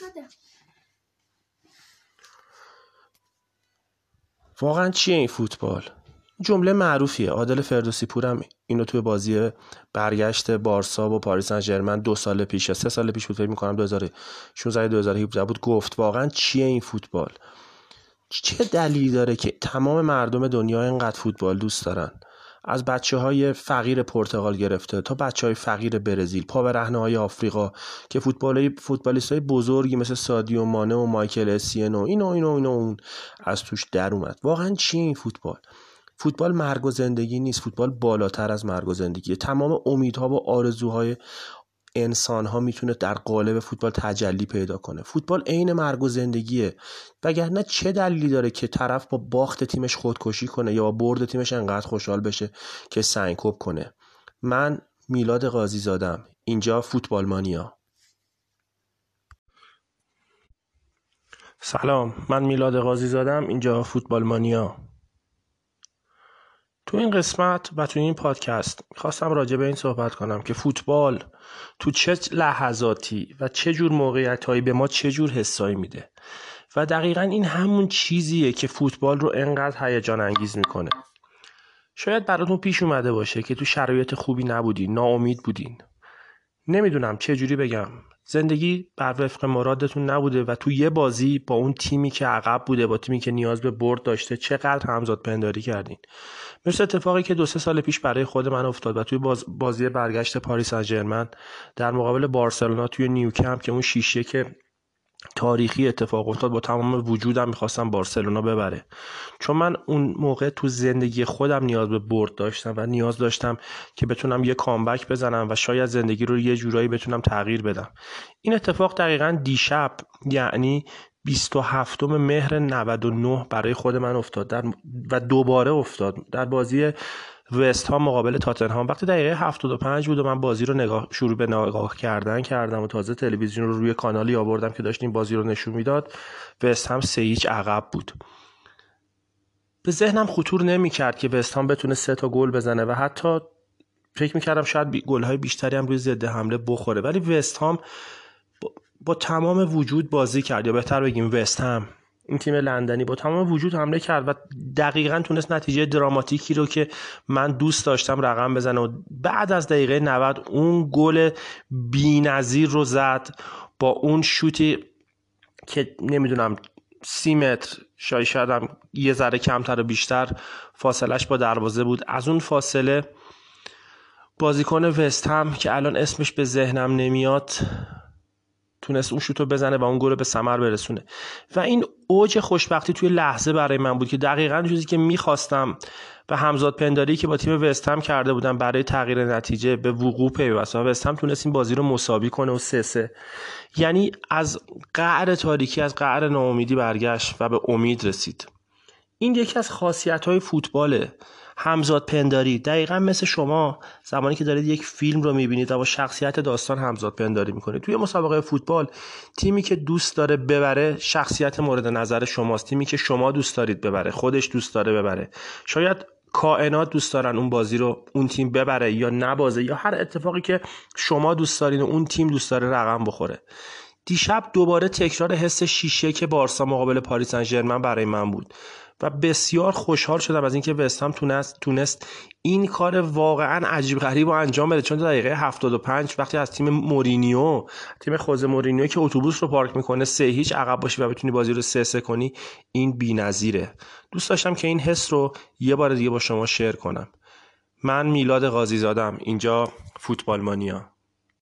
شده. واقعا چیه این فوتبال؟ جمله معروفیه. عادل فردوسی پورم اینو توی بازی برگشت بارسا و پاریس سن دو سال پیش سه سال پیش بود فکر می‌کنم 2016 2017 بود گفت واقعا چیه این فوتبال؟ چه دلیلی داره که تمام مردم دنیا اینقدر فوتبال دوست دارن؟ از بچه های فقیر پرتغال گرفته تا بچه های فقیر برزیل پا به رهنه های آفریقا که فوتبال فوتبالیست های بزرگی مثل سادیو مانه و مایکل اسینو اینو اینو اینو اون از توش در اومد. واقعا چی این فوتبال؟ فوتبال مرگ و زندگی نیست. فوتبال بالاتر از مرگ و زندگی. تمام امیدها و آرزوهای انسان ها می‌تونه در قالب فوتبال تجلی پیدا کنه. فوتبال عین مرگ و زندگیه. وگرنه چه دلیلی داره که طرف با باخت تیمش خودکشی کنه یا با برد تیمش انقدر خوشحال بشه که سنگکوب کنه؟ من میلاد قاضی زادم اینجا فوتبال مانیا. سلام. من میلاد قاضی زادم اینجا فوتبال مانیا. تو این قسمت و تو این پادکست می‌خواستم راجع به این صحبت کنم که فوتبال تو چه لحظاتی و چه جور موقعیت هایی به ما چه جور حسایی میده. و دقیقا این همون چیزیه که فوتبال رو انقدر هیجان انگیز می‌کنه. شاید براتون پیش اومده باشه که تو شرایط خوبی نبودین ناامید بودین. نمی‌دونم چه جوری بگم. زندگی بر وفق مرادتون نبوده و تو یه بازی با اون تیمی که عقب بوده با تیمی که نیاز به برد داشته چقدر همزاد پنداری کردین؟ مثل اتفاقی که دو سه سال پیش برای خود من افتاد و توی بازی برگشت پاریس سن در مقابل بارسلونا توی نیوکمپ که اون شیشه که تاریخی اتفاق افتاد با تمام وجودم می‌خواستم بارسلونا ببره. چون من اون موقع تو زندگی خودم نیاز به برد داشتم و نیاز داشتم که بتونم یه کامبک بزنم و شاید زندگی رو یه جورایی بتونم تغییر بدم. این اتفاق دقیقا دیشب یعنی 27 مهر 99 برای خود من افتاد. در و دوباره افتاد. در بازی وست ها مقابل تاتنهام. وقتی دقیقه 75 بود و من بازی رو نگاه شروع به نگاه کردن کردم و تازه تلویزیون رو روی کانالی آوردم که داشتیم بازی رو نشون می‌داد وست هم سه هیچ عقب بود. به ذهنم خطور نمی کرد که وست هم بتونه سه تا گل بزنه و حتی فکر می کردم شاید گل های بیشتری هم روی ضد حمله بخوره. ولی وست هم با, با تمام وجود بازی کرد. یا بهتر بگیم وست هم این تیم لندنی با تمام وجود حمله کرد و دقیقا تونست نتیجه دراماتیکی رو که من دوست داشتم رقم بزنه. و بعد از دقیقه 90 اون گل بینظیر رو زد با اون شوتی که نمی‌دونم سی متر شاید شاید یه ذره کمتر و بیشتر فاصلش با دروازه بود. از اون فاصله بازیکن وست هم که الان اسمش به ذهنم نمیاد تونست اون شوتو بزنه و اون گل به ثمر برسونه. و این اوج خوشبختی توی لحظه برای من بود که دقیقا چیزی که می‌خواستم و همزاد پنداری که با تیم وستهم کرده بودم برای تغییر نتیجه به وقوع پیوست و وستهم تونست این بازی رو مساوی کنه و سه سه. یعنی از قعر تاریکی از قعر ناامیدی برگشت و به امید رسید. این یکی از خاصیت های فوتباله. همزاد پنداری دقیقا مثل شما زمانی که دارید یک فیلم رو می‌بینید و با شخصیت داستان همزاد پنداری می‌کنید. توی مسابقه فوتبال تیمی که دوست داره ببره شخصیت مورد نظر شماست. تیمی که شما دوست دارید ببره خودش دوست داره ببره. شاید کائنات دوست دارن اون بازی رو اون تیم ببره یا نبازه یا هر اتفاقی که شما دوست دارین و اون تیم دوست داره رقم بخوره. دیشب دوباره تکرار حس شیشه که بارسا مقابل پاریس سن برای من بود. و بسیار خوشحال شدم از اینکه وستهم تونست تونست این کار واقعا عجیب غریب و انجام بده. چون دقیقه 75 وقتی از تیم مورینیو تیم خوزه مورینیو که اتوبوس رو پارک می‌کنه سه هیچ عقب باشی و بتونی بازی رو سه سه کنی این بی‌نظیره. دوست داشتم که این حس رو یه بار دیگه با شما شیر کنم. من میلاد قاضی زادم اینجا فوتبال مانیا.